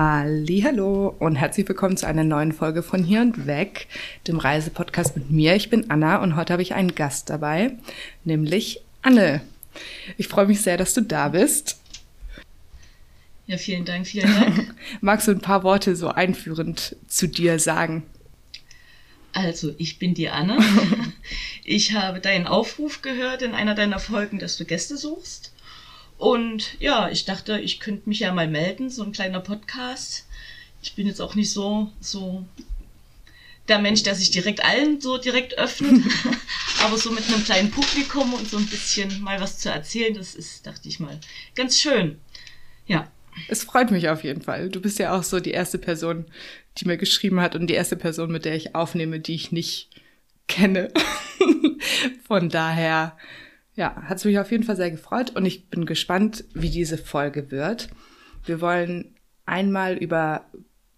Hallo und herzlich willkommen zu einer neuen Folge von Hier und Weg, dem Reisepodcast mit mir. Ich bin Anna und heute habe ich einen Gast dabei, nämlich Anne. Ich freue mich sehr, dass du da bist. Ja, vielen Dank, vielen Dank. Magst du ein paar Worte so einführend zu dir sagen? Also, ich bin die Anne. Ich habe deinen Aufruf gehört in einer deiner Folgen, dass du Gäste suchst. Und ja, ich dachte, ich könnte mich ja mal melden, so ein kleiner Podcast. Ich bin jetzt auch nicht so, so der Mensch, der sich direkt allen so direkt öffnet, aber so mit einem kleinen Publikum und so ein bisschen mal was zu erzählen, das ist, dachte ich mal, ganz schön. Ja. Es freut mich auf jeden Fall. Du bist ja auch so die erste Person, die mir geschrieben hat und die erste Person, mit der ich aufnehme, die ich nicht kenne. Von daher ja, hat es mich auf jeden Fall sehr gefreut und ich bin gespannt, wie diese Folge wird. Wir wollen einmal über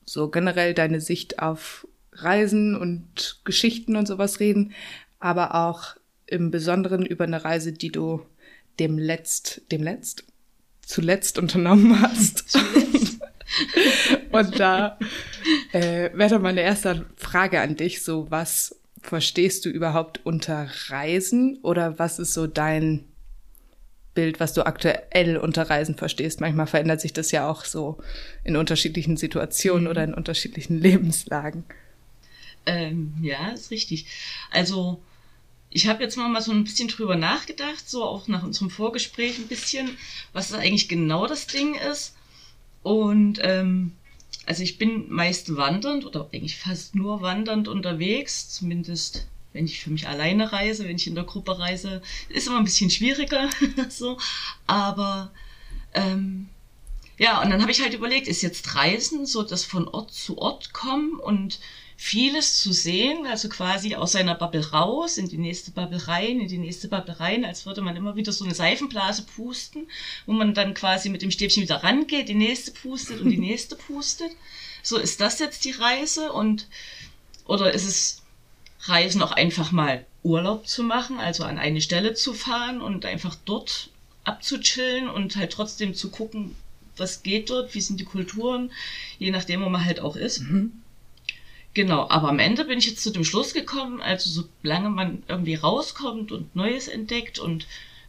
so generell deine Sicht auf Reisen und Geschichten und sowas reden, aber auch im Besonderen über eine Reise, die du dem letzt, dem letzt, zuletzt unternommen hast. und da äh, wäre meine erste Frage an dich, so was verstehst du überhaupt unter Reisen oder was ist so dein Bild, was du aktuell unter Reisen verstehst? Manchmal verändert sich das ja auch so in unterschiedlichen Situationen mhm. oder in unterschiedlichen Lebenslagen. Ähm, ja, ist richtig. Also ich habe jetzt mal so ein bisschen drüber nachgedacht, so auch nach unserem Vorgespräch ein bisschen, was das eigentlich genau das Ding ist. Und ähm, also ich bin meist wandernd oder eigentlich fast nur wandernd unterwegs, zumindest wenn ich für mich alleine reise, wenn ich in der Gruppe reise, ist immer ein bisschen schwieriger so, aber ähm, ja, und dann habe ich halt überlegt, ist jetzt Reisen so das von Ort zu Ort kommen und vieles zu sehen, also quasi aus seiner Bubble raus, in die nächste Bubble rein, in die nächste Bubble rein, als würde man immer wieder so eine Seifenblase pusten, wo man dann quasi mit dem Stäbchen wieder rangeht, die nächste pustet und die nächste pustet. So ist das jetzt die Reise und oder ist es Reisen auch einfach mal Urlaub zu machen, also an eine Stelle zu fahren und einfach dort abzuchillen und halt trotzdem zu gucken, was geht dort, wie sind die Kulturen, je nachdem, wo man halt auch ist. Mhm. Genau, aber am Ende bin ich jetzt zu dem Schluss gekommen, also solange man irgendwie rauskommt und Neues entdeckt und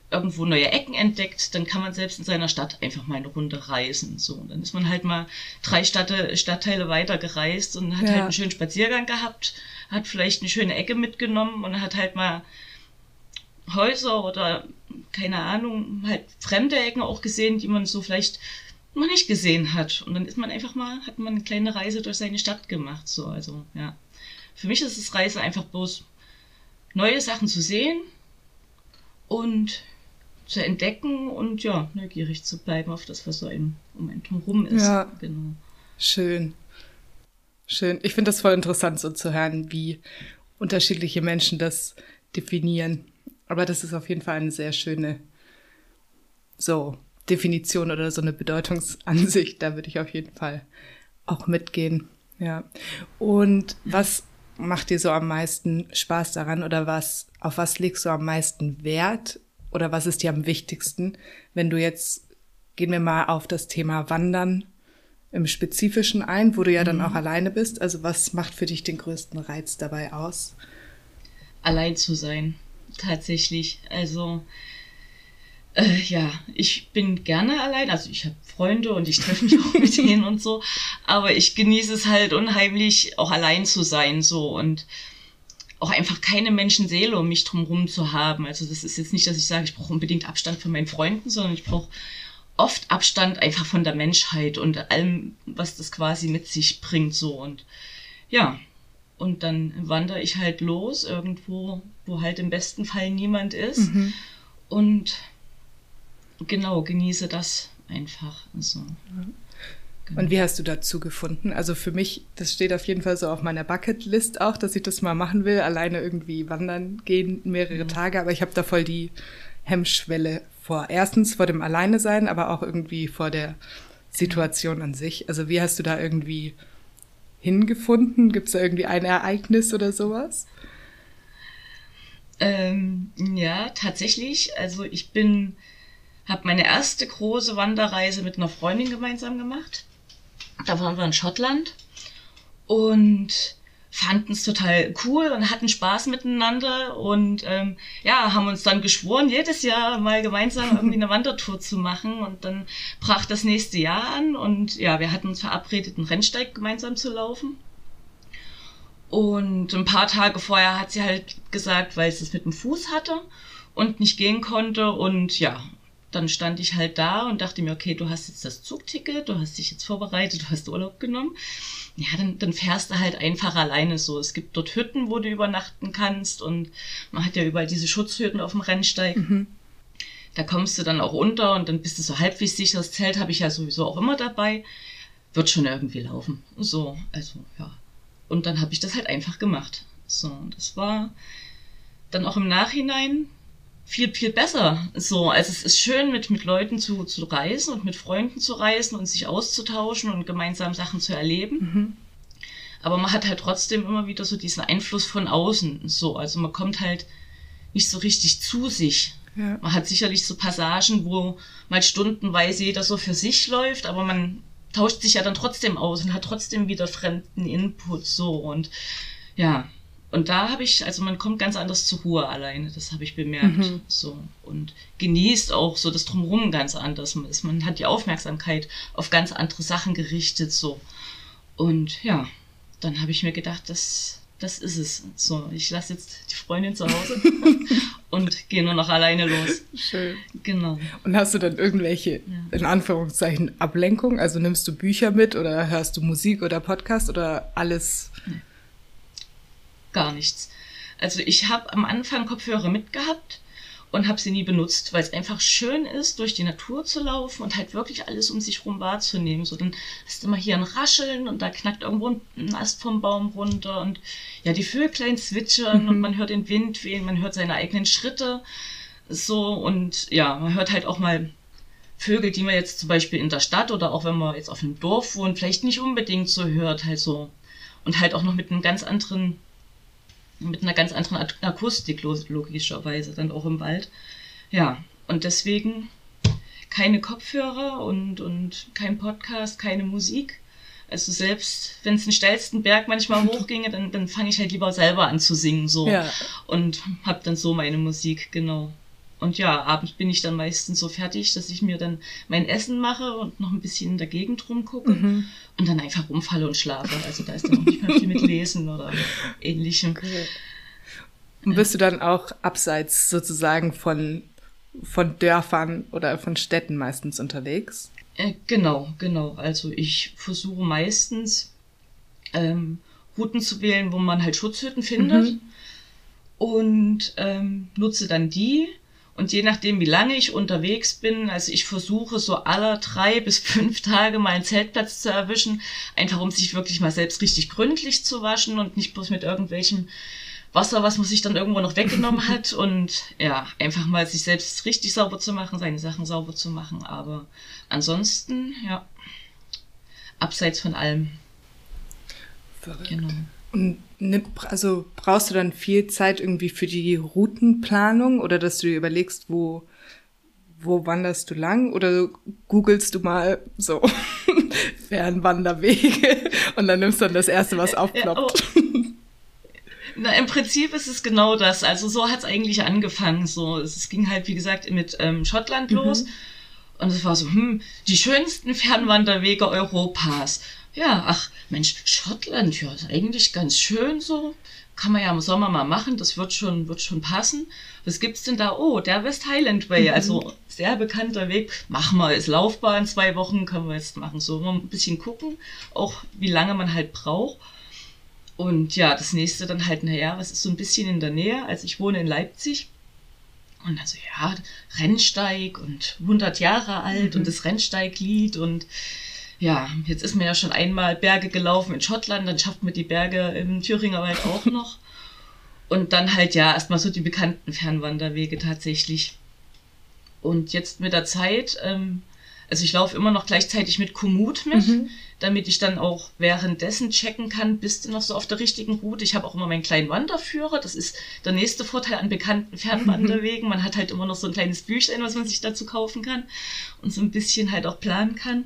irgendwo neue Ecken entdeckt, dann kann man selbst in seiner Stadt einfach mal eine Runde reisen. So, und dann ist man halt mal drei Stadt Stadtteile weiter gereist und hat ja. halt einen schönen Spaziergang gehabt, hat vielleicht eine schöne Ecke mitgenommen und hat halt mal Häuser oder keine Ahnung, halt fremde Ecken auch gesehen, die man so vielleicht noch nicht gesehen hat. Und dann ist man einfach mal, hat man eine kleine Reise durch seine Stadt gemacht. So, also, ja. Für mich ist es Reise einfach bloß neue Sachen zu sehen und zu entdecken und ja, neugierig zu bleiben auf das, was so ein, um einen drumherum ist. Ja. Genau. Schön. Schön. Ich finde das voll interessant, so zu hören, wie unterschiedliche Menschen das definieren. Aber das ist auf jeden Fall eine sehr schöne so Definition oder so eine Bedeutungsansicht. Da würde ich auf jeden Fall auch mitgehen. Ja. Und was macht dir so am meisten Spaß daran oder was, auf was legst du am meisten Wert oder was ist dir am wichtigsten, wenn du jetzt, gehen wir mal auf das Thema Wandern im Spezifischen ein, wo du ja dann mhm. auch alleine bist. Also was macht für dich den größten Reiz dabei aus? Allein zu sein, tatsächlich. Also äh, ja, ich bin gerne allein. Also ich habe Freunde und ich treffe mich auch mit denen und so. Aber ich genieße es halt unheimlich, auch allein zu sein so und auch einfach keine Menschenseele um mich drumherum zu haben. Also das ist jetzt nicht, dass ich sage, ich brauche unbedingt Abstand von meinen Freunden, sondern ich brauche oft Abstand einfach von der Menschheit und allem, was das quasi mit sich bringt so und ja. Und dann wandere ich halt los irgendwo, wo halt im besten Fall niemand ist. Mhm. Und genau, genieße das einfach. Also, genau. Und wie hast du dazu gefunden? Also für mich, das steht auf jeden Fall so auf meiner Bucketlist auch, dass ich das mal machen will, alleine irgendwie wandern gehen, mehrere ja. Tage, aber ich habe da voll die Hemmschwelle vor. Erstens vor dem Alleine sein, aber auch irgendwie vor der Situation an sich. Also wie hast du da irgendwie hingefunden? Gibt es da irgendwie ein Ereignis oder sowas? Ähm, ja, tatsächlich. Also ich bin habe meine erste große Wanderreise mit einer Freundin gemeinsam gemacht. Da waren wir in Schottland und fanden es total cool und hatten Spaß miteinander und ähm, ja, haben uns dann geschworen, jedes Jahr mal gemeinsam irgendwie eine Wandertour zu machen und dann brach das nächste Jahr an und ja, wir hatten uns verabredet, einen Rennsteig gemeinsam zu laufen. Und ein paar Tage vorher hat sie halt gesagt, weil sie es mit dem Fuß hatte und nicht gehen konnte und ja, dann stand ich halt da und dachte mir, okay, du hast jetzt das Zugticket, du hast dich jetzt vorbereitet, du hast Urlaub genommen. Ja, dann, dann fährst du halt einfach alleine so. Es gibt dort Hütten, wo du übernachten kannst und man hat ja überall diese Schutzhütten auf dem Rennsteig. Mhm. Da kommst du dann auch unter und dann bist du so halbwegs sicher. Das Zelt habe ich ja sowieso auch immer dabei. Wird schon irgendwie laufen. So, also ja. Und dann habe ich das halt einfach gemacht. So, das war dann auch im Nachhinein viel, viel besser. So, also es ist schön, mit, mit Leuten zu, zu reisen und mit Freunden zu reisen und sich auszutauschen und gemeinsam Sachen zu erleben. Mhm. Aber man hat halt trotzdem immer wieder so diesen Einfluss von außen. So, also man kommt halt nicht so richtig zu sich. Ja. Man hat sicherlich so Passagen, wo mal stundenweise jeder so für sich läuft, aber man tauscht sich ja dann trotzdem aus und hat trotzdem wieder fremden Input so und ja, und da habe ich, also man kommt ganz anders zur Ruhe alleine, das habe ich bemerkt. Mhm. So. Und genießt auch so das Drumherum ganz anders. Man, ist, man hat die Aufmerksamkeit auf ganz andere Sachen gerichtet. so. Und ja, dann habe ich mir gedacht, das, das ist es. So, ich lasse jetzt die Freundin zu Hause und gehe nur noch alleine los. Schön. Genau. Und hast du dann irgendwelche, ja. in Anführungszeichen, Ablenkung? Also nimmst du Bücher mit oder hörst du Musik oder Podcast oder alles? Gar nichts. Also ich habe am Anfang Kopfhörer mitgehabt und habe sie nie benutzt, weil es einfach schön ist, durch die Natur zu laufen und halt wirklich alles um sich rum wahrzunehmen. So, dann hast du mal hier ein Rascheln und da knackt irgendwo ein Ast vom Baum runter und ja, die Vöglein zwitschern mhm. und man hört den Wind wehen, man hört seine eigenen Schritte. So und ja, man hört halt auch mal Vögel, die man jetzt zum Beispiel in der Stadt oder auch wenn man jetzt auf einem Dorf wohnt, vielleicht nicht unbedingt so hört, halt so. Und halt auch noch mit einem ganz anderen mit einer ganz anderen Akustik logischerweise dann auch im Wald. Ja, und deswegen keine Kopfhörer und, und kein Podcast, keine Musik. Also selbst wenn es den steilsten Berg manchmal hochginge, dann, dann fange ich halt lieber selber an zu singen so ja. und habe dann so meine Musik, genau. Und ja, abends bin ich dann meistens so fertig, dass ich mir dann mein Essen mache und noch ein bisschen in der Gegend rumgucke mhm. und dann einfach rumfalle und schlafe. Also da ist dann auch nicht mehr viel mit Lesen oder ähnlichem. Okay. Und bist du dann auch abseits sozusagen von, von Dörfern oder von Städten meistens unterwegs? Äh, genau, genau. Also ich versuche meistens ähm, Routen zu wählen, wo man halt Schutzhütten findet. Mhm. Und ähm, nutze dann die und je nachdem, wie lange ich unterwegs bin, also ich versuche so aller drei bis fünf Tage mal einen Zeltplatz zu erwischen, einfach um sich wirklich mal selbst richtig gründlich zu waschen und nicht bloß mit irgendwelchem Wasser, was man sich dann irgendwo noch weggenommen hat und ja, einfach mal sich selbst richtig sauber zu machen, seine Sachen sauber zu machen. Aber ansonsten, ja, abseits von allem. Verrückt. Genau. Und also brauchst du dann viel Zeit irgendwie für die Routenplanung oder dass du dir überlegst, wo, wo wanderst du lang oder googelst du mal so Fernwanderwege und dann nimmst du dann das erste, was aufploppt. Ja, oh. Na, im Prinzip ist es genau das. Also so hat es eigentlich angefangen. So, es ging halt, wie gesagt, mit ähm, Schottland los. Mhm. Und es war so, hm, die schönsten Fernwanderwege Europas ja, ach Mensch, Schottland, ja, ist eigentlich ganz schön so. Kann man ja im Sommer mal machen, das wird schon, wird schon passen. Was gibt's denn da? Oh, der West Highland Way, mhm. also sehr bekannter Weg. Machen wir, ist laufbar in zwei Wochen, können wir jetzt machen. So, mal ein bisschen gucken, auch wie lange man halt braucht. Und ja, das nächste dann halt, naja, was ist so ein bisschen in der Nähe? Also ich wohne in Leipzig. Und also ja, Rennsteig und 100 Jahre alt mhm. und das Rennsteiglied und ja, jetzt ist man ja schon einmal Berge gelaufen in Schottland, dann schafft man die Berge im Thüringer Wald auch noch. Und dann halt ja erstmal so die bekannten Fernwanderwege tatsächlich. Und jetzt mit der Zeit, ähm, also ich laufe immer noch gleichzeitig mit Komoot mit, mhm. damit ich dann auch währenddessen checken kann, bist du noch so auf der richtigen Route. Ich habe auch immer meinen kleinen Wanderführer. Das ist der nächste Vorteil an bekannten Fernwanderwegen. Man hat halt immer noch so ein kleines Büchlein, was man sich dazu kaufen kann und so ein bisschen halt auch planen kann.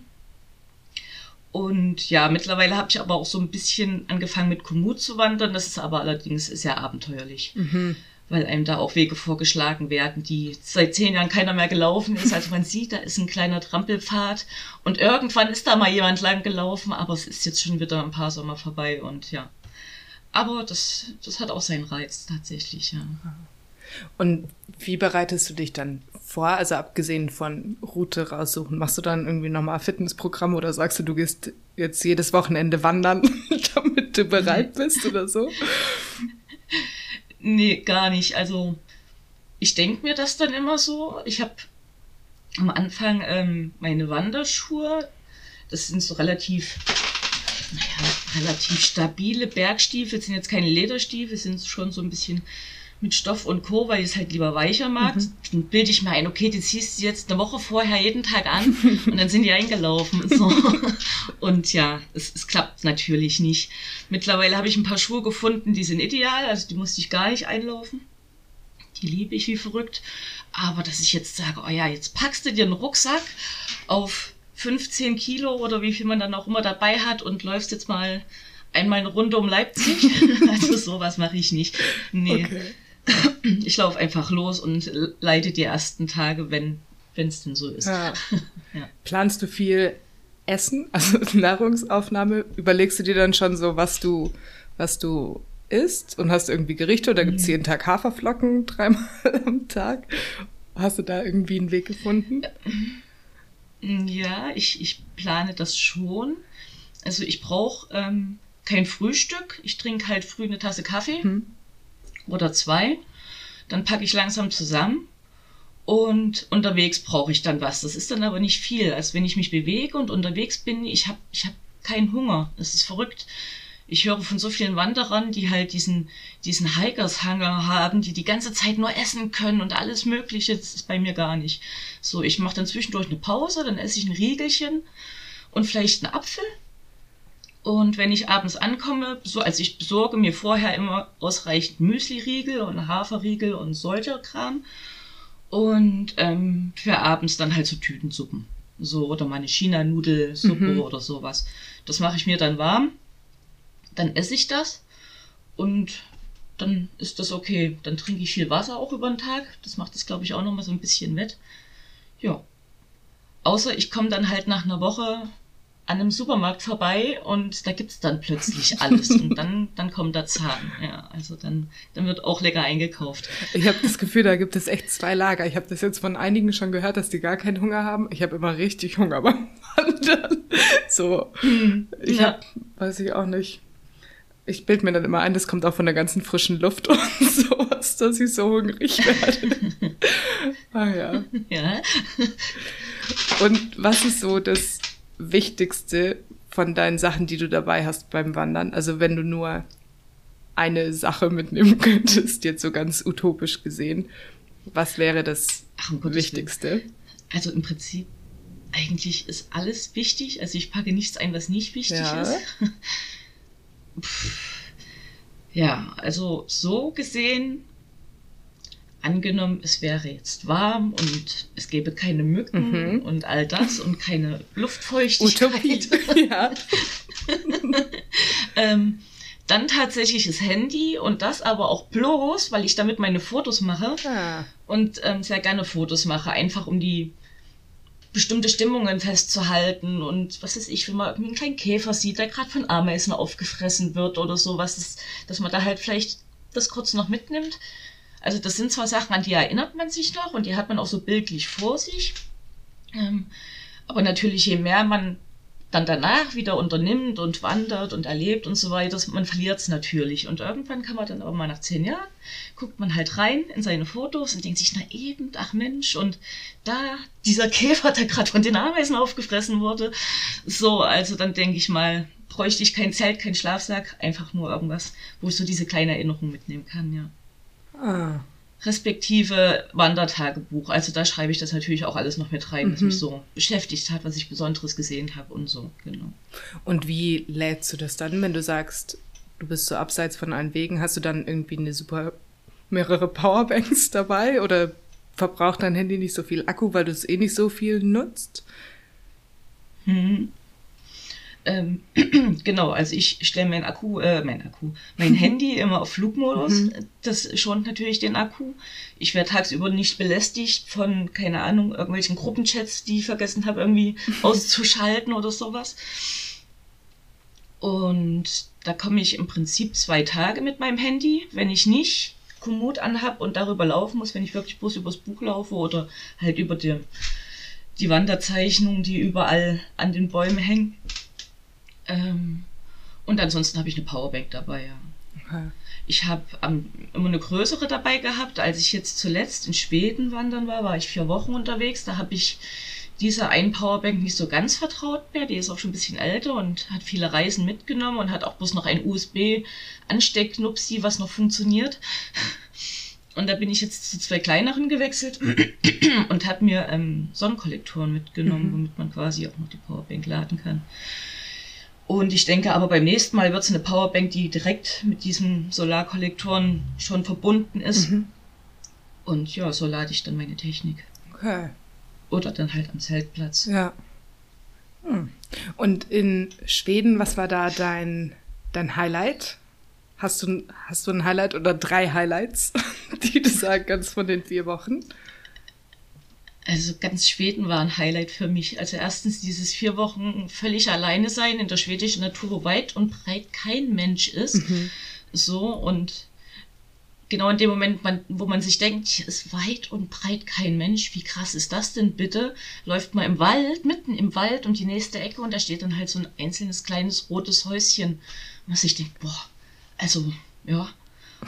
Und ja, mittlerweile habe ich aber auch so ein bisschen angefangen mit Komoot zu wandern. Das ist aber allerdings sehr abenteuerlich. Mhm weil einem da auch Wege vorgeschlagen werden, die seit zehn Jahren keiner mehr gelaufen ist. Also man sieht, da ist ein kleiner Trampelpfad und irgendwann ist da mal jemand lang gelaufen, aber es ist jetzt schon wieder ein paar Sommer vorbei und ja. Aber das, das hat auch seinen Reiz tatsächlich, ja. Und wie bereitest du dich dann vor? Also abgesehen von Route raussuchen, machst du dann irgendwie nochmal Fitnessprogramm oder sagst du, du gehst jetzt jedes Wochenende wandern, damit du bereit bist oder so? Nee, gar nicht. Also ich denke mir das dann immer so. Ich habe am Anfang ähm, meine Wanderschuhe. Das sind so relativ, naja, relativ stabile Bergstiefel. Sind jetzt keine Lederstiefel, sind schon so ein bisschen mit Stoff und Co., weil ich es halt lieber weicher mag. Mhm. Dann bilde ich mir ein, okay, die ziehst du jetzt eine Woche vorher jeden Tag an und dann sind die eingelaufen. So. Und ja, es, es klappt natürlich nicht. Mittlerweile habe ich ein paar Schuhe gefunden, die sind ideal, also die musste ich gar nicht einlaufen. Die liebe ich wie verrückt. Aber dass ich jetzt sage, oh ja, jetzt packst du dir einen Rucksack auf 15 Kilo oder wie viel man dann auch immer dabei hat und läufst jetzt mal einmal eine Runde um Leipzig. also sowas mache ich nicht. Nee. Okay. Ich laufe einfach los und leite die ersten Tage, wenn es denn so ist. Ja. ja. Planst du viel Essen, also Nahrungsaufnahme? Überlegst du dir dann schon so, was du, was du isst und hast irgendwie Gerichte oder gibt es jeden Tag Haferflocken dreimal am Tag? Hast du da irgendwie einen Weg gefunden? Ja, ich, ich plane das schon. Also ich brauche ähm, kein Frühstück. Ich trinke halt früh eine Tasse Kaffee. Hm oder zwei. Dann packe ich langsam zusammen und unterwegs brauche ich dann was. Das ist dann aber nicht viel. Also wenn ich mich bewege und unterwegs bin, ich habe ich hab keinen Hunger. Das ist verrückt. Ich höre von so vielen Wanderern, die halt diesen, diesen Hikershanger haben, die die ganze Zeit nur essen können und alles Mögliche. Das ist bei mir gar nicht. So, ich mache dann zwischendurch eine Pause, dann esse ich ein Riegelchen und vielleicht einen Apfel und wenn ich abends ankomme, so, also ich besorge mir vorher immer ausreichend Müsli-Riegel und Haferriegel und solcher Kram. Und ähm, für abends dann halt so Tütensuppen. So, oder meine China-Nudelsuppe mhm. oder sowas. Das mache ich mir dann warm. Dann esse ich das. Und dann ist das okay. Dann trinke ich viel Wasser auch über den Tag. Das macht das, glaube ich, auch nochmal so ein bisschen wett. Ja. Außer ich komme dann halt nach einer Woche an einem Supermarkt vorbei und da gibt's dann plötzlich alles und dann, dann kommt der Zahn. Ja, also dann, dann wird auch lecker eingekauft. Ich habe das Gefühl, da gibt es echt zwei Lager. Ich habe das jetzt von einigen schon gehört, dass die gar keinen Hunger haben. Ich habe immer richtig Hunger beim Wandern. So, hm, ich ja. habe, weiß ich auch nicht. Ich bild mir dann immer ein, das kommt auch von der ganzen frischen Luft und sowas, dass ich so hungrig werde. ah ja. Ja. Und was ist so das Wichtigste von deinen Sachen, die du dabei hast beim Wandern? Also wenn du nur eine Sache mitnehmen könntest, jetzt so ganz utopisch gesehen, was wäre das Ach, um Wichtigste? Also im Prinzip, eigentlich ist alles wichtig. Also ich packe nichts ein, was nicht wichtig ja. ist. ja, also so gesehen angenommen, es wäre jetzt warm und es gäbe keine Mücken mhm. und all das und keine Luftfeuchtigkeit. Utopie, ja. ähm, dann tatsächlich das Handy und das aber auch bloß, weil ich damit meine Fotos mache ah. und ähm, sehr gerne Fotos mache, einfach um die bestimmte Stimmungen festzuhalten und was ist ich, wenn man einen kleinen Käfer sieht, der gerade von Ameisen aufgefressen wird oder sowas, ist, dass man da halt vielleicht das kurz noch mitnimmt. Also das sind zwar Sachen, an die erinnert man sich noch und die hat man auch so bildlich vor sich. Ähm, aber natürlich, je mehr man dann danach wieder unternimmt und wandert und erlebt und so weiter, man verliert es natürlich. Und irgendwann kann man dann aber mal nach zehn Jahren, guckt man halt rein in seine Fotos und denkt sich, na eben, ach Mensch, und da dieser Käfer, der gerade von den Ameisen aufgefressen wurde. So, also dann denke ich mal, bräuchte ich kein Zelt, kein Schlafsack, einfach nur irgendwas, wo ich so diese kleine Erinnerung mitnehmen kann, ja. Ah. Respektive Wandertagebuch. Also da schreibe ich das natürlich auch alles noch mit rein, mhm. was mich so beschäftigt hat, was ich Besonderes gesehen habe und so, genau. Und wie lädst du das dann, wenn du sagst, du bist so abseits von allen Wegen, hast du dann irgendwie eine super mehrere Powerbanks dabei oder verbraucht dein Handy nicht so viel Akku, weil du es eh nicht so viel nutzt? Hm. Ähm, genau, also ich stelle mein Akku, äh, mein Akku, mein Handy immer auf Flugmodus. Mhm. Das schont natürlich den Akku. Ich werde tagsüber nicht belästigt von, keine Ahnung, irgendwelchen Gruppenchats, die ich vergessen habe, irgendwie auszuschalten oder sowas. Und da komme ich im Prinzip zwei Tage mit meinem Handy, wenn ich nicht Komoot anhab und darüber laufen muss, wenn ich wirklich bloß übers Buch laufe oder halt über die, die Wanderzeichnungen, die überall an den Bäumen hängen. Ähm, und ansonsten habe ich eine Powerbank dabei, ja. Okay. Ich habe ähm, immer eine größere dabei gehabt. Als ich jetzt zuletzt in Schweden wandern war, war ich vier Wochen unterwegs. Da habe ich diese einen Powerbank nicht so ganz vertraut mehr. Die ist auch schon ein bisschen älter und hat viele Reisen mitgenommen und hat auch bloß noch ein USB-Ansteckknupsi, was noch funktioniert. Und da bin ich jetzt zu zwei kleineren gewechselt und habe mir ähm, Sonnenkollektoren mitgenommen, mhm. womit man quasi auch noch die Powerbank laden kann. Und ich denke aber beim nächsten Mal wird es eine Powerbank, die direkt mit diesen Solarkollektoren schon verbunden ist. Mhm. Und ja, so lade ich dann meine Technik. Okay. Oder dann halt am Zeltplatz. Ja. Hm. Und in Schweden, was war da dein, dein Highlight? Hast du, hast du ein Highlight oder drei Highlights, die du sagen kannst von den vier Wochen? Also ganz Schweden war ein Highlight für mich. Also erstens dieses vier Wochen völlig alleine sein in der schwedischen Natur, wo weit und breit kein Mensch ist. Mhm. So und genau in dem Moment, man, wo man sich denkt, hier ist weit und breit kein Mensch, wie krass ist das denn bitte? Läuft man im Wald, mitten im Wald um die nächste Ecke und da steht dann halt so ein einzelnes kleines rotes Häuschen, was ich denke, boah, also ja,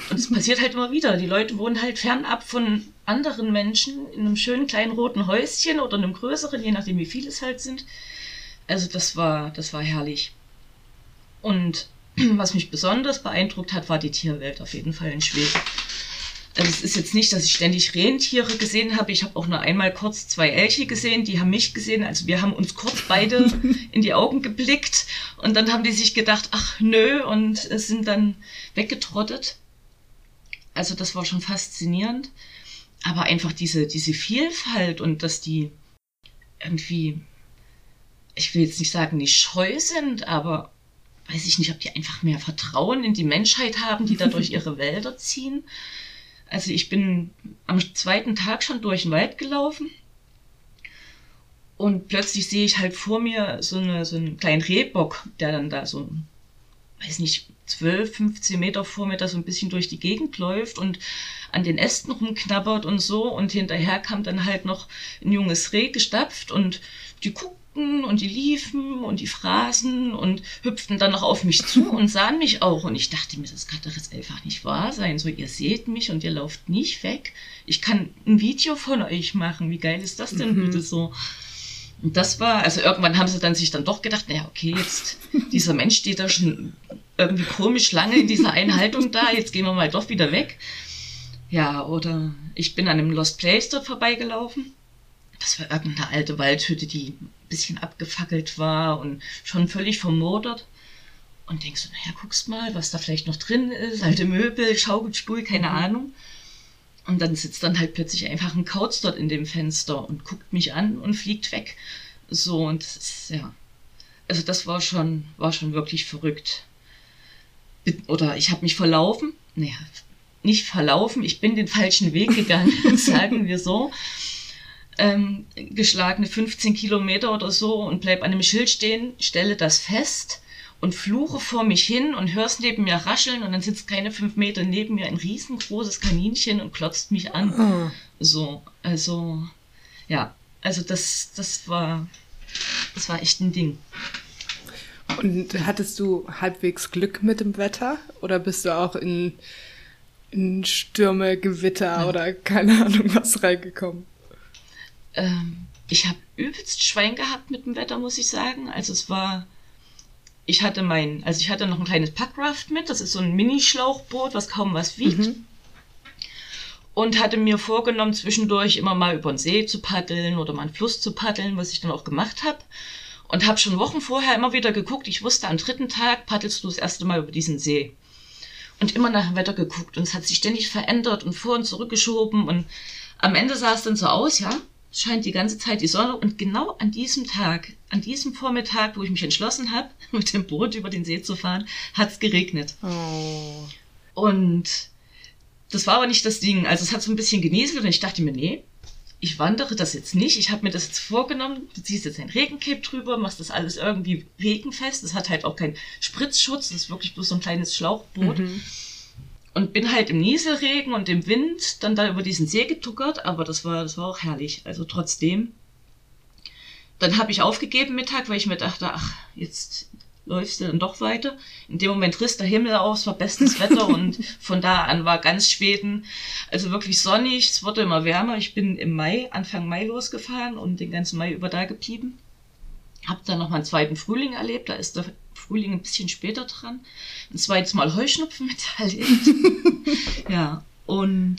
und es passiert halt immer wieder. Die Leute wohnen halt fernab von anderen Menschen in einem schönen kleinen roten Häuschen oder einem größeren, je nachdem wie viele es halt sind. Also das war, das war herrlich. Und was mich besonders beeindruckt hat, war die Tierwelt auf jeden Fall in Schweden. Also es ist jetzt nicht, dass ich ständig Rentiere gesehen habe. Ich habe auch nur einmal kurz zwei Elche gesehen, die haben mich gesehen. Also wir haben uns kurz beide in die Augen geblickt und dann haben die sich gedacht, ach nö, und sind dann weggetrottet. Also das war schon faszinierend. Aber einfach diese, diese Vielfalt und dass die irgendwie, ich will jetzt nicht sagen, nicht scheu sind, aber weiß ich nicht, ob die einfach mehr Vertrauen in die Menschheit haben, die da durch ihre Wälder ziehen. Also ich bin am zweiten Tag schon durch den Wald gelaufen und plötzlich sehe ich halt vor mir so, eine, so einen kleinen Rehbock, der dann da so, weiß nicht, 12, 15 Meter vor mir da so ein bisschen durch die Gegend läuft und an den Ästen rumknabbert und so. Und hinterher kam dann halt noch ein junges Reh gestapft und die guckten und die liefen und die fraßen und hüpften dann noch auf mich zu und sahen mich auch. Und ich dachte mir, das kann doch jetzt einfach nicht wahr sein. So, ihr seht mich und ihr lauft nicht weg. Ich kann ein Video von euch machen. Wie geil ist das denn mhm. bitte so? Und das war, also irgendwann haben sie dann sich dann doch gedacht, naja, okay, jetzt, dieser Mensch steht da schon irgendwie komisch lange in dieser Einhaltung da, jetzt gehen wir mal doch wieder weg. Ja, oder ich bin an einem Lost Place dort vorbeigelaufen. Das war irgendeine alte Waldhütte, die ein bisschen abgefackelt war und schon völlig vermodert. Und denkst du, naja, guckst mal, was da vielleicht noch drin ist, alte Möbel, Schaukelstuhl, keine mhm. Ahnung. Und dann sitzt dann halt plötzlich einfach ein Kauz dort in dem Fenster und guckt mich an und fliegt weg. So, und das ist, ja. Also das war schon, war schon wirklich verrückt. Oder ich habe mich verlaufen. Naja, nicht verlaufen, ich bin den falschen Weg gegangen, sagen wir so. Ähm, geschlagene 15 Kilometer oder so und bleib an einem Schild stehen, stelle das fest und fluche vor mich hin und hör's neben mir rascheln und dann sitzt keine fünf Meter neben mir ein riesengroßes Kaninchen und klotzt mich an. Oh. So, also, ja, also das, das war, das war echt ein Ding. Und hattest du halbwegs Glück mit dem Wetter oder bist du auch in, in Stürme, Gewitter ja. oder keine Ahnung was reingekommen? Ähm, ich habe übelst Schwein gehabt mit dem Wetter, muss ich sagen. Also es war ich hatte mein, also ich hatte noch ein kleines Packraft mit, das ist so ein Mini-Schlauchboot, was kaum was wiegt. Mhm. Und hatte mir vorgenommen, zwischendurch immer mal über den See zu paddeln oder mal einen Fluss zu paddeln, was ich dann auch gemacht habe. Und habe schon Wochen vorher immer wieder geguckt. Ich wusste, am dritten Tag paddelst du das erste Mal über diesen See. Und immer nach dem Wetter geguckt. Und es hat sich ständig verändert und vor und zurückgeschoben. Und am Ende sah es dann so aus, ja, es scheint die ganze Zeit die Sonne und genau an diesem Tag, an diesem Vormittag, wo ich mich entschlossen habe, mit dem Boot über den See zu fahren, hat es geregnet. Oh. Und das war aber nicht das Ding. Also es hat so ein bisschen genieselt und ich dachte mir, nee, ich wandere das jetzt nicht. Ich habe mir das jetzt vorgenommen. Du ziehst jetzt ein Regencape drüber, machst das alles irgendwie regenfest. Das hat halt auch keinen Spritzschutz. Das ist wirklich bloß so ein kleines Schlauchboot. Mhm. Und bin halt im Nieselregen und im Wind dann da über diesen See getuckert. Aber das war, das war auch herrlich. Also trotzdem. Dann habe ich aufgegeben Mittag, weil ich mir dachte, ach, jetzt läufst du dann doch weiter. In dem Moment riss der Himmel aus, war bestes Wetter und von da an war ganz Schweden, also wirklich sonnig, es wurde immer wärmer. Ich bin im Mai, Anfang Mai losgefahren und den ganzen Mai über da geblieben. Hab dann noch mal einen zweiten Frühling erlebt, da ist der Frühling ein bisschen später dran. Ein zweites Mal Heuschnupfen miterlebt. ja, und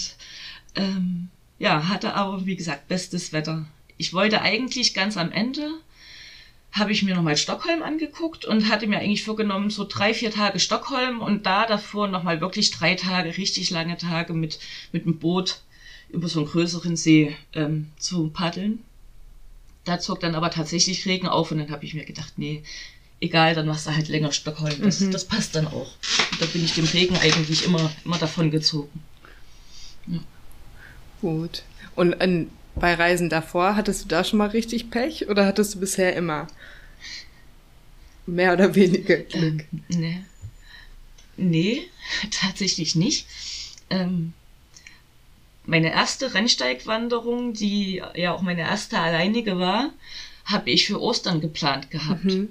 ähm, ja, hatte aber, wie gesagt, bestes Wetter. Ich wollte eigentlich ganz am Ende habe ich mir nochmal Stockholm angeguckt und hatte mir eigentlich vorgenommen, so drei, vier Tage Stockholm und da davor nochmal wirklich drei Tage, richtig lange Tage mit, mit dem Boot über so einen größeren See ähm, zu paddeln. Da zog dann aber tatsächlich Regen auf und dann habe ich mir gedacht, nee, egal, dann machst du halt länger Stockholm. Das, Mhm. das passt dann auch. Und da bin ich dem Regen eigentlich immer, immer davon gezogen. Gut. Und in, bei Reisen davor, hattest du da schon mal richtig Pech oder hattest du bisher immer mehr oder weniger Glück? Ähm, nee. nee, tatsächlich nicht. Ähm, meine erste Rennsteigwanderung, die ja auch meine erste alleinige war, habe ich für Ostern geplant gehabt. Mhm.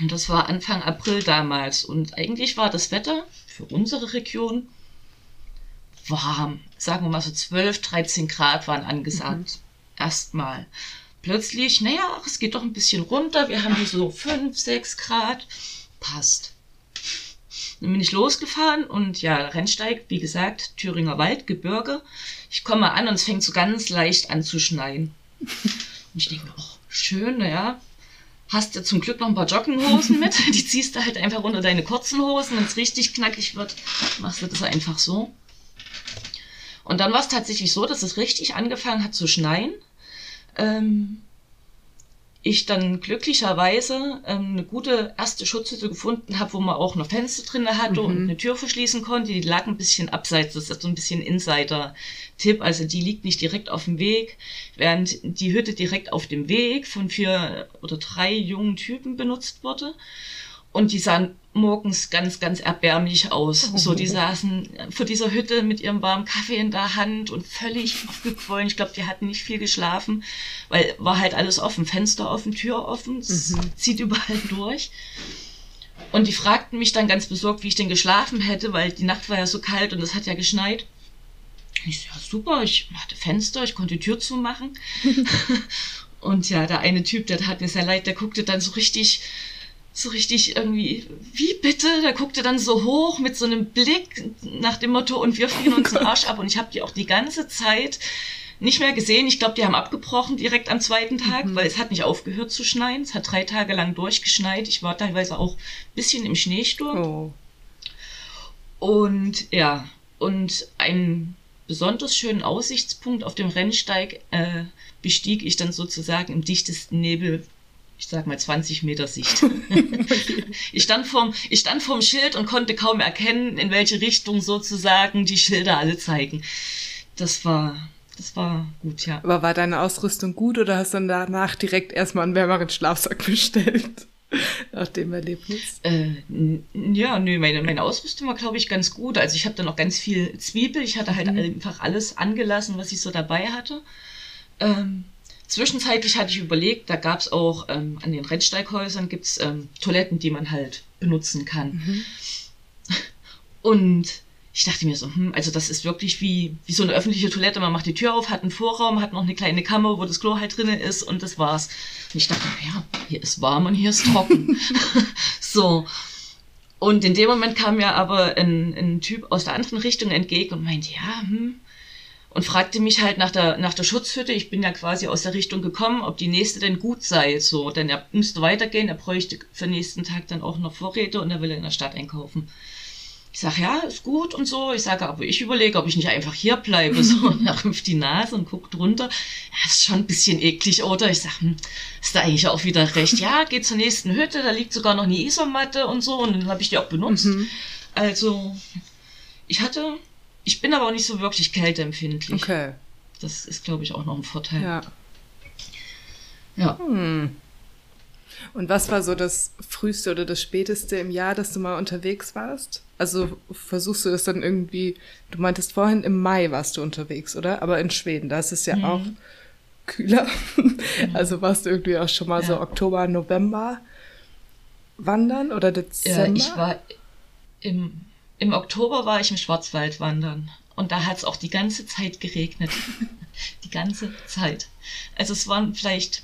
Und das war Anfang April damals. Und eigentlich war das Wetter für unsere Region warm. Sagen wir mal so 12, 13 Grad waren angesagt. Erstmal. Plötzlich, naja, ach, es geht doch ein bisschen runter. Wir haben hier so 5, 6 Grad. Passt. Dann bin ich losgefahren und ja, Rennsteig, wie gesagt, Thüringer Wald, Gebirge. Ich komme an und es fängt so ganz leicht an zu schneien. Und ich denke mir, oh, schön, naja, hast ja zum Glück noch ein paar Jogginghosen mit. Die ziehst du halt einfach unter deine kurzen Hosen. Wenn es richtig knackig wird, machst du das einfach so. Und dann war es tatsächlich so, dass es richtig angefangen hat zu schneien. Ähm, ich dann glücklicherweise ähm, eine gute erste Schutzhütte gefunden habe, wo man auch noch Fenster drin hatte und eine Tür verschließen konnte. Die lag ein bisschen abseits. Das ist so ein bisschen Insider-Tipp. Also die liegt nicht direkt auf dem Weg, während die Hütte direkt auf dem Weg von vier oder drei jungen Typen benutzt wurde. Und die sahen morgens ganz, ganz erbärmlich aus. So, die saßen vor dieser Hütte mit ihrem warmen Kaffee in der Hand und völlig aufgequollen. Ich glaube, die hatten nicht viel geschlafen, weil war halt alles offen. Fenster offen, Tür offen, es zieht überall durch. Und die fragten mich dann ganz besorgt, wie ich denn geschlafen hätte, weil die Nacht war ja so kalt und es hat ja geschneit. Ich so, ja, super, ich hatte Fenster, ich konnte die Tür zumachen. und ja, der eine Typ, der hat mir sehr leid, der guckte dann so richtig, so richtig irgendwie, wie bitte? Der guckte dann so hoch mit so einem Blick nach dem Motto, und wir frieren uns den Arsch ab. Und ich habe die auch die ganze Zeit nicht mehr gesehen. Ich glaube, die haben abgebrochen direkt am zweiten Tag, weil es hat nicht aufgehört zu schneien. Es hat drei Tage lang durchgeschneit. Ich war teilweise auch ein bisschen im Schneesturm. Oh. Und ja, und einen besonders schönen Aussichtspunkt auf dem Rennsteig äh, bestieg ich dann sozusagen im dichtesten Nebel, ich sag mal 20 Meter Sicht. ich, stand vorm, ich stand vorm Schild und konnte kaum erkennen, in welche Richtung sozusagen die Schilder alle zeigen. Das war, das war gut, ja. Aber war deine Ausrüstung gut oder hast du dann danach direkt erstmal einen wärmeren Schlafsack bestellt? Nach dem Erlebnis? Äh, ja, nö, meine, meine Ausrüstung war, glaube ich, ganz gut. Also ich habe dann noch ganz viel Zwiebel. Ich hatte halt einfach alles angelassen, was ich so dabei hatte. Ähm, zwischenzeitlich hatte ich überlegt, da gab es auch ähm, an den Rennsteighäusern gibt's ähm, Toiletten, die man halt benutzen kann. Und ich dachte mir so, hm, also das ist wirklich wie, wie so eine öffentliche Toilette. Man macht die Tür auf, hat einen Vorraum, hat noch eine kleine Kammer, wo das Klo halt drinne ist und das war's. Und ich dachte, ja, hier ist warm und hier ist trocken. so. Und in dem Moment kam mir aber ein, ein Typ aus der anderen Richtung entgegen und meinte, ja, hm, und fragte mich halt nach der, nach der Schutzhütte. Ich bin ja quasi aus der Richtung gekommen, ob die nächste denn gut sei. So, denn er müsste weitergehen, er bräuchte für den nächsten Tag dann auch noch Vorräte und er will in der Stadt einkaufen. Ich sage, ja, ist gut und so. Ich sage, aber ich überlege, ob ich nicht einfach hier bleibe. So, und er rümpft die Nase und guckt runter. Ja, ist schon ein bisschen eklig, oder? Ich sage, hm, ist da eigentlich auch wieder recht. Ja, geht zur nächsten Hütte, da liegt sogar noch eine Isomatte und so. Und dann habe ich die auch benutzt. Mhm. Also, ich hatte, ich bin aber auch nicht so wirklich kälteempfindlich. Okay. Das ist, glaube ich, auch noch ein Vorteil. Ja. ja. Hm. Und was war so das früheste oder das späteste im Jahr, dass du mal unterwegs warst? Also versuchst du das dann irgendwie, du meintest vorhin im Mai warst du unterwegs, oder? Aber in Schweden, da ist es ja Mhm. auch kühler. Also warst du irgendwie auch schon mal so Ja. Oktober, November wandern oder Ja, Dezember? ich war im, im Oktober war ich im Schwarzwald wandern und da hat es auch die ganze Zeit geregnet. die ganze Zeit. Also es waren vielleicht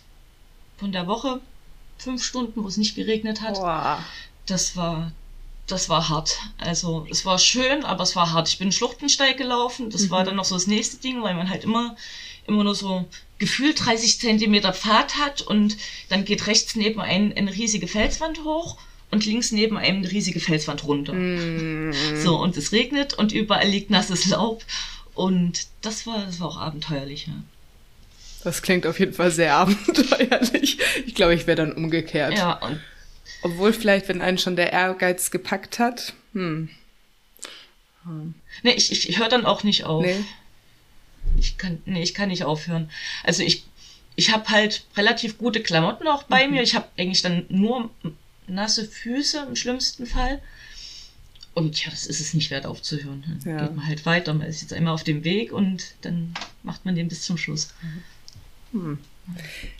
von der Woche fünf Stunden, wo es nicht geregnet hat. Boah. Das war, das war hart. Also es war schön, aber es war hart. Ich bin Schluchtensteig gelaufen. Das war Mhm. dann noch so das nächste Ding, weil man halt immer, immer nur so gefühlt 30 Zentimeter Pfad hat und dann geht rechts neben einem eine riesige Felswand hoch und links neben einem eine riesige Felswand runter. Mm. So, und es regnet und überall liegt nasses Laub. Und das war, das war auch abenteuerlich, ja. Das klingt auf jeden Fall sehr abenteuerlich. Ich glaube, ich wäre dann umgekehrt. Ja, und Obwohl vielleicht, wenn einen schon der Ehrgeiz gepackt hat. Hm. nee, ich, ich, höre dann auch nicht auf. Nee. Ich kann, nee, ich kann nicht aufhören. Also ich, ich habe halt relativ gute Klamotten auch bei mir. Ich habe eigentlich dann nur nasse Füße im schlimmsten Fall. Und ja, das ist es nicht wert aufzuhören. Dann Ja. geht man halt weiter. Man ist jetzt einmal auf dem Weg und dann macht man den bis zum Schluss.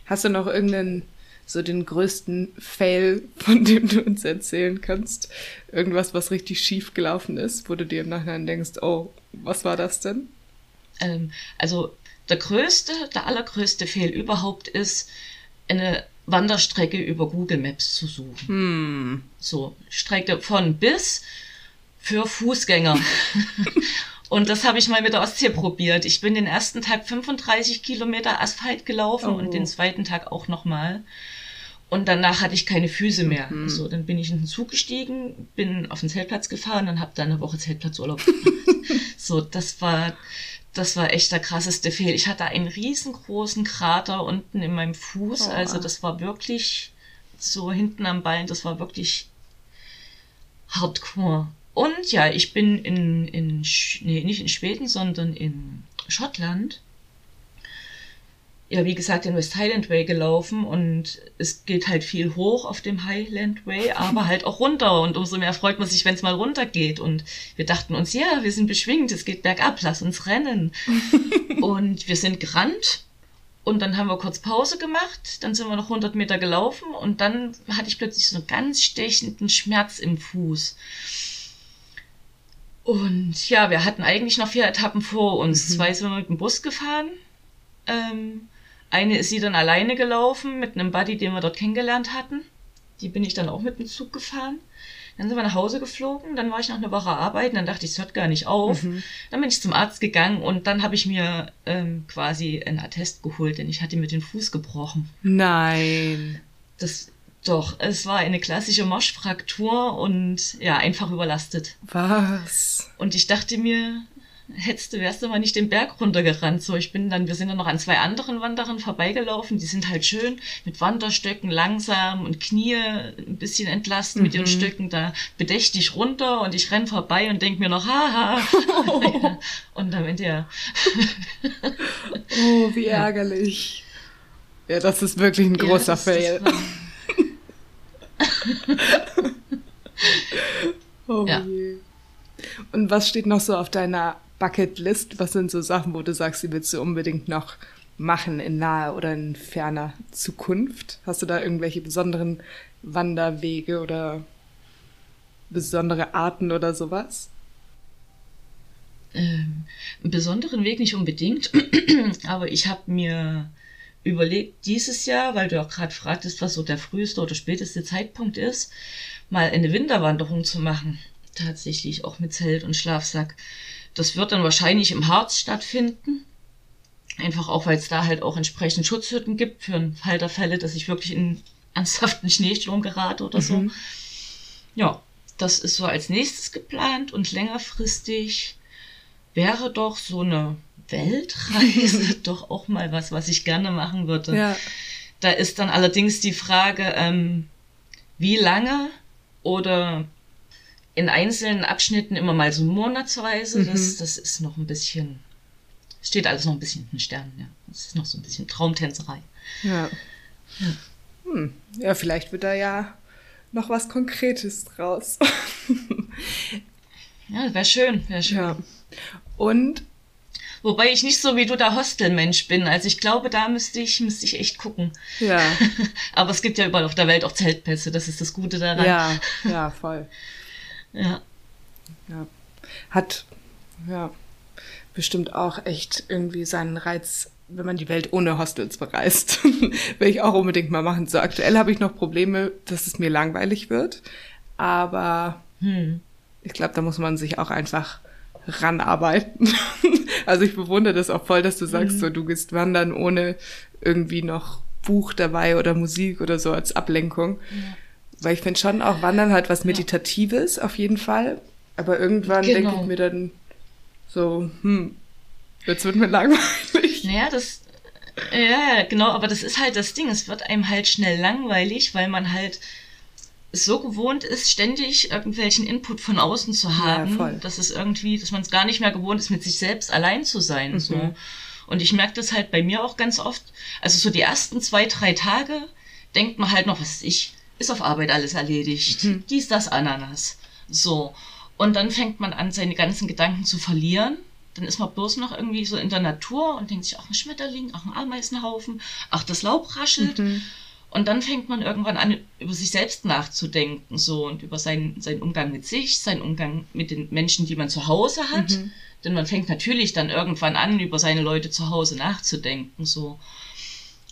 Hast du noch irgendeinen, so den größten Fail, von dem du uns erzählen kannst? Irgendwas, was richtig schief gelaufen ist, wo du dir im Nachhinein denkst, oh, was war das denn? Ähm, also der größte, der allergrößte Fehl überhaupt ist, eine Wanderstrecke über Google Maps zu suchen. Hm. So, Strecke von bis für Fußgänger. Und das habe ich mal mit der Ostsee probiert. Ich bin den ersten Tag 35 Kilometer Asphalt gelaufen Oh. und den zweiten Tag auch nochmal. Und danach hatte ich keine Füße mehr. Mhm. So, dann bin ich in den Zug gestiegen, bin auf den Zeltplatz gefahren und habe dann eine Woche Zeltplatzurlaub gemacht. so, das war, das war echt der krasseste Fehl. Ich hatte einen riesengroßen Krater unten in meinem Fuß. Oh. Also das war wirklich so hinten am Bein, das war wirklich hardcore. Und ja, ich bin in, in nee, nicht in Schweden, sondern in Schottland. Ja, wie gesagt, den West Highland Way gelaufen und es geht halt viel hoch auf dem Highland Way, aber halt auch runter und umso mehr freut man sich, wenn es mal runter geht und wir dachten uns, ja, wir sind beschwingt, es geht bergab, lass uns rennen. und wir sind gerannt und dann haben wir kurz Pause gemacht, dann sind wir noch 100 Meter gelaufen und dann hatte ich plötzlich so einen ganz stechenden Schmerz im Fuß. Und ja, wir hatten eigentlich noch vier Etappen vor uns. Mhm. Zwei sind wir mit dem Bus gefahren. Ähm, eine ist sie dann alleine gelaufen mit einem Buddy, den wir dort kennengelernt hatten. Die bin ich dann auch mit dem Zug gefahren. Dann sind wir nach Hause geflogen, dann war ich noch eine Woche arbeiten, dann dachte ich, es hört gar nicht auf. Mhm. Dann bin ich zum Arzt gegangen und dann habe ich mir ähm, quasi einen Attest geholt, denn ich hatte mir den Fuß gebrochen. Nein. Das doch, es war eine klassische Moschfraktur und ja, einfach überlastet. Was? Und ich dachte mir, hättest du, wärst du mal nicht den Berg runtergerannt. So, ich bin dann, wir sind dann noch an zwei anderen Wanderern vorbeigelaufen. Die sind halt schön mit Wanderstöcken langsam und Knie ein bisschen entlasten mit ihren Mhm. Stöcken da bedächtig runter und ich renn vorbei und denk mir noch, haha. ja. Und am Ende ja. Oh, wie ärgerlich. Ja, das ist wirklich ein Ja, großer das- das Fail. Oh Ja. je. Und was steht noch so auf deiner Bucketlist? Was sind so Sachen, wo du sagst, die willst du unbedingt noch machen in naher oder in ferner Zukunft? Hast du da irgendwelche besonderen Wanderwege oder besondere Arten oder sowas? ähm, einen besonderen Weg nicht unbedingt, aber ich habe mir überlegt, dieses Jahr, weil du auch gerade fragtest, was so der früheste oder späteste Zeitpunkt ist, mal eine Winterwanderung zu machen. Tatsächlich auch mit Zelt und Schlafsack. Das wird dann wahrscheinlich im Harz stattfinden. Einfach auch, weil es da halt auch entsprechend Schutzhütten gibt für den Fall der Fälle, dass ich wirklich in ernsthaften Schneesturm gerate oder so. Mhm. Ja, das ist so als nächstes geplant und längerfristig wäre doch so eine Weltreise doch auch mal was, was ich gerne machen würde. Ja. Da ist dann allerdings die Frage, ähm, wie lange oder in einzelnen Abschnitten immer mal so monatsweise. Mhm. Das, das ist noch ein bisschen, steht alles noch ein bisschen in den Sternen, ja. Das ist noch so ein bisschen Traumtänzerei. Ja. Hm. Ja, vielleicht wird da ja noch was Konkretes draus. Ja, wäre schön, wäre schön. ja. Und Wobei ich nicht so wie du der Hostelmensch bin. Also ich glaube, da müsste ich, müsste ich echt gucken. ja, Aber es gibt ja überall auf der Welt auch Zeltpässe, das ist das Gute daran. ja, ja, voll. Ja. Ja. Hat ja bestimmt auch echt irgendwie seinen Reiz, wenn man die Welt ohne Hostels bereist. Will ich auch unbedingt mal machen. So aktuell habe ich noch Probleme, dass es mir langweilig wird. Aber Hm. ich glaube, da muss man sich auch einfach ranarbeiten. also ich bewundere das auch voll, dass du sagst, so du gehst wandern ohne irgendwie noch Buch dabei oder Musik oder so als Ablenkung. Weil ich finde schon auch Wandern hat was Meditatives auf jeden Fall. Aber irgendwann Genau. denke ich mir dann so, hm, jetzt wird mir langweilig. Naja, das, ja, genau, aber das ist halt das Ding. Es wird einem halt schnell langweilig, weil man halt so gewohnt ist, ständig irgendwelchen Input von außen zu Ja, haben, voll. dass es irgendwie, dass man es gar nicht mehr gewohnt ist, mit sich selbst allein zu sein. Mhm. So. Und ich merke das halt bei mir auch ganz oft. Also so die ersten zwei, drei Tage denkt man halt noch, was weiß ich, ist auf Arbeit alles erledigt. Mhm. Dies, das, Ananas. So. Und dann fängt man an, seine ganzen Gedanken zu verlieren. Dann ist man bloß noch irgendwie so in der Natur und denkt sich, ach, ein Schmetterling, ach, ein Ameisenhaufen, ach, das Laub raschelt. Mhm. Und dann fängt man irgendwann an, über sich selbst nachzudenken, so und über seinen, seinen Umgang mit sich, seinen Umgang mit den Menschen, die man zu Hause hat. Mhm. Denn man fängt natürlich dann irgendwann an, über seine Leute zu Hause nachzudenken, so.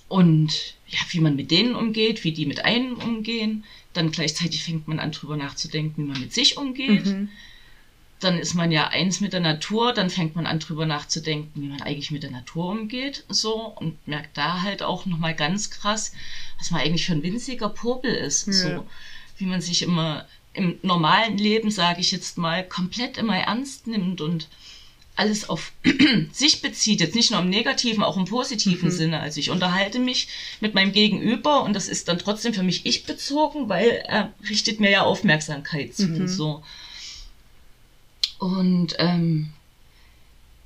Und ja, wie man mit denen umgeht, wie die mit einem umgehen. Dann gleichzeitig fängt man an, drüber nachzudenken, wie man mit sich umgeht. Mhm. Dann ist man ja eins mit der Natur, dann fängt man an, drüber nachzudenken, wie man eigentlich mit der Natur umgeht, so. Und merkt da halt auch nochmal ganz krass, was man eigentlich für ein winziger Popel ist, Ja. so. Wie man sich immer im normalen Leben, sage ich jetzt mal, komplett immer ernst nimmt und alles auf sich bezieht, jetzt nicht nur im negativen, auch im positiven Sinne. Also ich unterhalte mich mit meinem Gegenüber und das ist dann trotzdem für mich ich bezogen, weil er richtet mir ja Aufmerksamkeit zu. Mhm. So. Und ähm,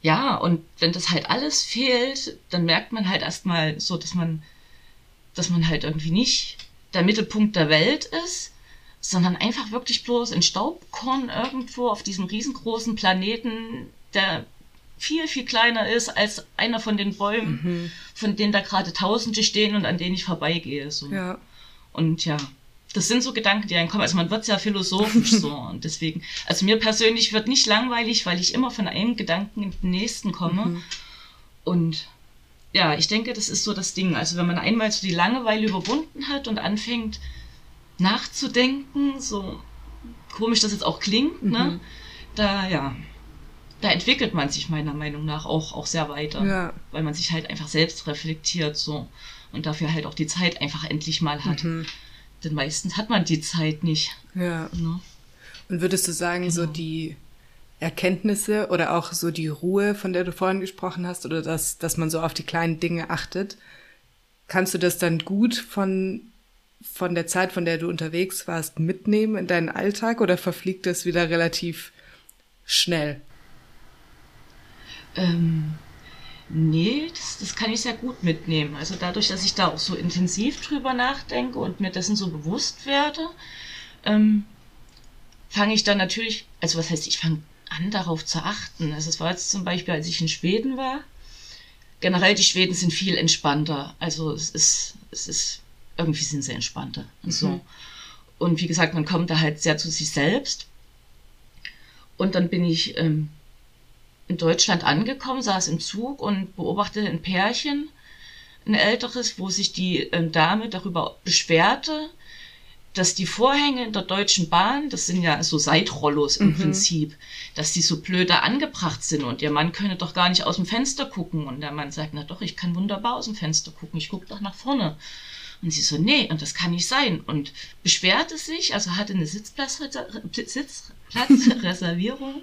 ja, und wenn das halt alles fehlt, dann merkt man halt erstmal so, dass man, dass man halt irgendwie nicht der Mittelpunkt der Welt ist, sondern einfach wirklich bloß ein Staubkorn irgendwo auf diesem riesengroßen Planeten, der viel, viel kleiner ist als einer von den Bäumen, Mhm. von denen da gerade Tausende stehen und an denen ich vorbeigehe. So. Ja. Und ja, das sind so Gedanken, die einem kommen. Also man wird sehr philosophisch so. Und deswegen, also mir persönlich wird nicht langweilig, weil ich immer von einem Gedanken in den nächsten komme. Mhm. Und ja, ich denke, das ist so das Ding. Also wenn man einmal so die Langeweile überwunden hat und anfängt nachzudenken, so komisch das jetzt auch klingt, ne? Mhm. Da, ja, da entwickelt man sich meiner Meinung nach auch, auch sehr weiter. Ja. Weil man sich halt einfach selbst reflektiert so. Und dafür halt auch die Zeit einfach endlich mal hat. Mhm. Denn meistens hat man die Zeit nicht. Ja. Ne? Und würdest du sagen, so Genau. die Erkenntnisse oder auch so die Ruhe, von der du vorhin gesprochen hast, oder dass, dass man so auf die kleinen Dinge achtet, kannst du das dann gut von, von der Zeit, von der du unterwegs warst, mitnehmen in deinen Alltag oder verfliegt das wieder relativ schnell? Ähm, nee, das, das kann ich sehr gut mitnehmen. Also dadurch, dass ich da auch so intensiv drüber nachdenke und mir dessen so bewusst werde, ähm, fange ich dann natürlich, also was heißt, ich fange an, darauf zu achten. Also es war jetzt zum Beispiel, als ich in Schweden war. Generell, die Schweden sind viel entspannter. Also es ist, es ist, irgendwie sind sie entspannter und so. Mhm. Und wie gesagt, man kommt da halt sehr zu sich selbst. Und dann bin ich ähm, in Deutschland angekommen, saß im Zug und beobachtete ein Pärchen, ein älteres, wo sich die ähm, Dame darüber beschwerte, dass die Vorhänge in der Deutschen Bahn, das sind ja so Seitrollos im Mhm. Prinzip, dass die so blöde angebracht sind und ihr Mann könne doch gar nicht aus dem Fenster gucken. Und der Mann sagt, na doch, ich kann wunderbar aus dem Fenster gucken, ich gucke doch nach vorne. Und sie so, nee, und das kann nicht sein. Und beschwerte sich, also hatte eine Sitzplatz, Sitzplatzreservierung.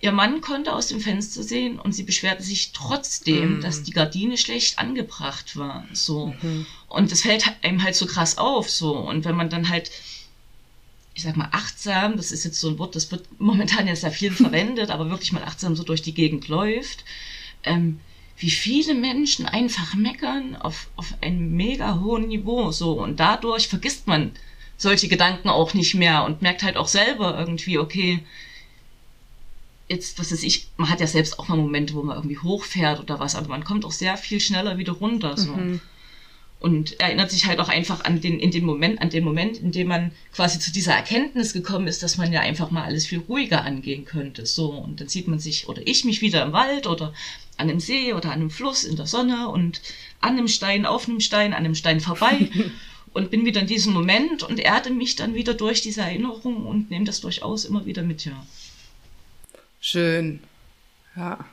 Ihr Mann konnte aus dem Fenster sehen und sie beschwerte sich trotzdem, mhm. dass die Gardine schlecht angebracht war. So. Mhm. Und das fällt einem halt so krass auf. So. Und wenn man dann halt, ich sag mal, achtsam, das ist jetzt so ein Wort, das wird momentan ja sehr viel verwendet, aber wirklich mal achtsam so durch die Gegend läuft, ähm, wie viele Menschen einfach meckern auf, auf einem mega hohen Niveau. So. Und dadurch vergisst man solche Gedanken auch nicht mehr und merkt halt auch selber irgendwie, okay, jetzt, was weiß ich, man hat ja selbst auch mal Momente, wo man irgendwie hochfährt oder was, aber man kommt auch sehr viel schneller wieder runter. So. Mhm. Und erinnert sich halt auch einfach an den, in den Moment, an den Moment, in dem man quasi zu dieser Erkenntnis gekommen ist, dass man ja einfach mal alles viel ruhiger angehen könnte. So. Und dann sieht man sich, oder ich mich wieder im Wald oder an einem See oder an einem Fluss in der Sonne und an einem Stein, auf einem Stein, an einem Stein vorbei. und bin wieder in diesem Moment und erde mich dann wieder durch diese Erinnerung und nehme das durchaus immer wieder mit, ja. Schön. Ja.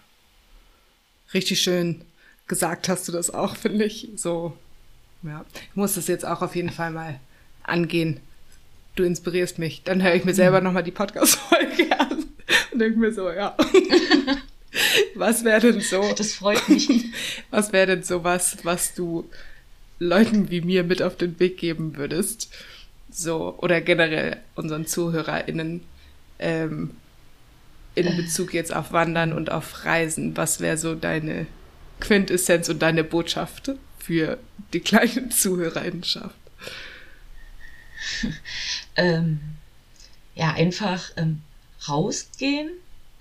Richtig schön gesagt hast du das auch, finde ich. So, ja. Ich muss das jetzt auch auf jeden Fall mal angehen. Du inspirierst mich. Dann höre ich mir selber mhm. nochmal die Podcast-Folge an und denke mir so, ja. was wäre denn so? Das freut mich. Was wäre denn so was, was du Leuten wie mir mit auf den Weg geben würdest? So, oder generell unseren ZuhörerInnen, ähm, in Bezug jetzt auf Wandern und auf Reisen, was wäre so deine Quintessenz und deine Botschaft für die kleine Zuhörerinnenschaft? ähm, ja, einfach ähm, rausgehen,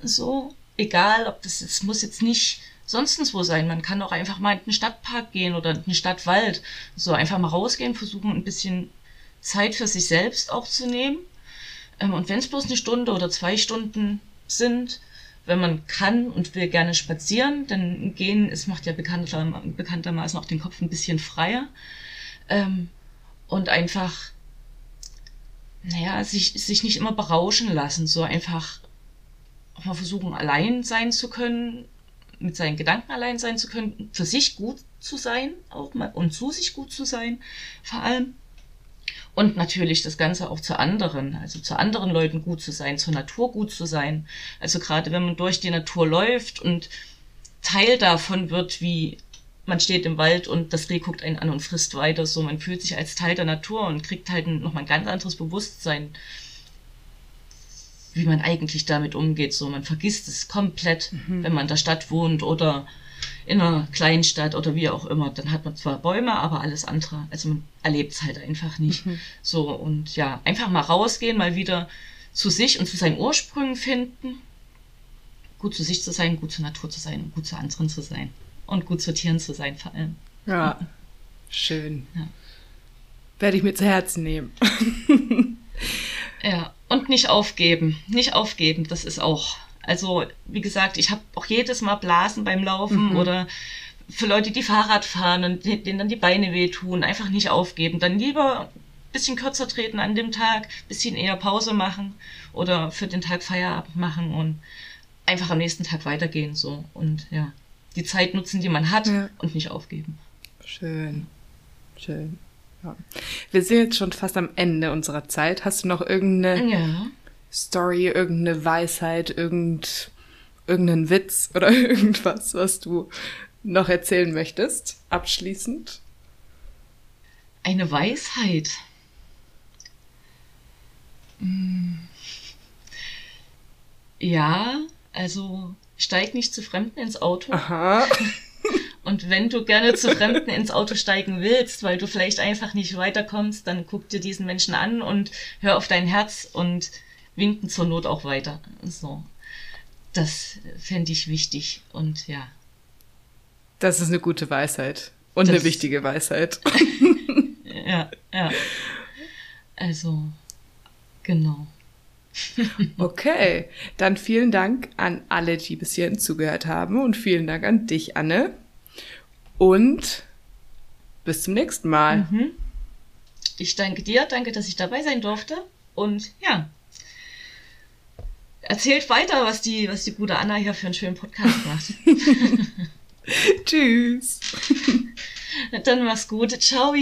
so, egal, ob das jetzt muss jetzt nicht sonst wo sein. Man kann auch einfach mal in den Stadtpark gehen oder in den Stadtwald. So einfach mal rausgehen, versuchen ein bisschen Zeit für sich selbst auch zu nehmen. Ähm, und wenn es bloß eine Stunde oder zwei Stunden sind. Wenn man kann und will gerne spazieren, dann gehen, es macht ja bekannter, bekanntermaßen auch den Kopf ein bisschen freier. Ähm, und einfach, naja, sich, sich nicht immer berauschen lassen, so einfach auch mal versuchen, allein sein zu können, mit seinen Gedanken allein sein zu können, für sich gut zu sein, auch mal und zu sich gut zu sein, vor allem. Und natürlich das Ganze auch zu anderen, also zu anderen Leuten gut zu sein, zur Natur gut zu sein. Also gerade wenn man durch die Natur läuft und Teil davon wird, wie man steht im Wald und das Reh guckt einen an und frisst weiter, so man fühlt sich als Teil der Natur und kriegt halt nochmal ein ganz anderes Bewusstsein, wie man eigentlich damit umgeht. So man vergisst es komplett, mhm. wenn man in der Stadt wohnt oder in einer Kleinstadt oder wie auch immer, dann hat man zwar Bäume, aber alles andere, also man erlebt es halt einfach nicht. Mhm. So und ja, einfach mal rausgehen, mal wieder zu sich und zu seinen Ursprüngen finden. Gut zu sich zu sein, gut zur Natur zu sein, gut zu anderen zu sein und gut zu Tieren zu sein vor allem. Ja, schön. Ja. Werde ich mir zu Herzen nehmen. ja, und nicht aufgeben. Nicht aufgeben, das ist auch also, wie gesagt, ich habe auch jedes Mal Blasen beim Laufen mhm. oder für Leute, die Fahrrad fahren und denen dann die Beine wehtun, einfach nicht aufgeben. Dann lieber ein bisschen kürzer treten an dem Tag, bisschen eher Pause machen oder für den Tag Feierabend machen und einfach am nächsten Tag weitergehen so und ja, die Zeit nutzen, die man hat ja. und nicht aufgeben. Schön. Schön. Ja. Wir sind jetzt schon fast am Ende unserer Zeit. Hast du noch irgendeine ja. Story, irgendeine Weisheit, irgend, irgendeinen Witz oder irgendwas, was du noch erzählen möchtest, abschließend? Eine Weisheit. Hm. Ja, also steig nicht zu Fremden ins Auto. Aha. Und wenn du gerne zu Fremden ins Auto steigen willst, weil du vielleicht einfach nicht weiterkommst, dann guck dir diesen Menschen an und hör auf dein Herz und winken zur Not auch weiter. So. Das fände ich wichtig und ja. Das ist eine gute Weisheit. Und das, eine wichtige Weisheit. ja, ja. Also, genau. okay, dann vielen Dank an alle, die bis hierhin zugehört haben und vielen Dank an dich, Anne. Und bis zum nächsten Mal. Mhm. Ich danke dir, danke, dass ich dabei sein durfte. Und ja, erzählt weiter, was die, was die gute Anna hier für einen schönen Podcast macht. Tschüss. Dann mach's gut. Ciao.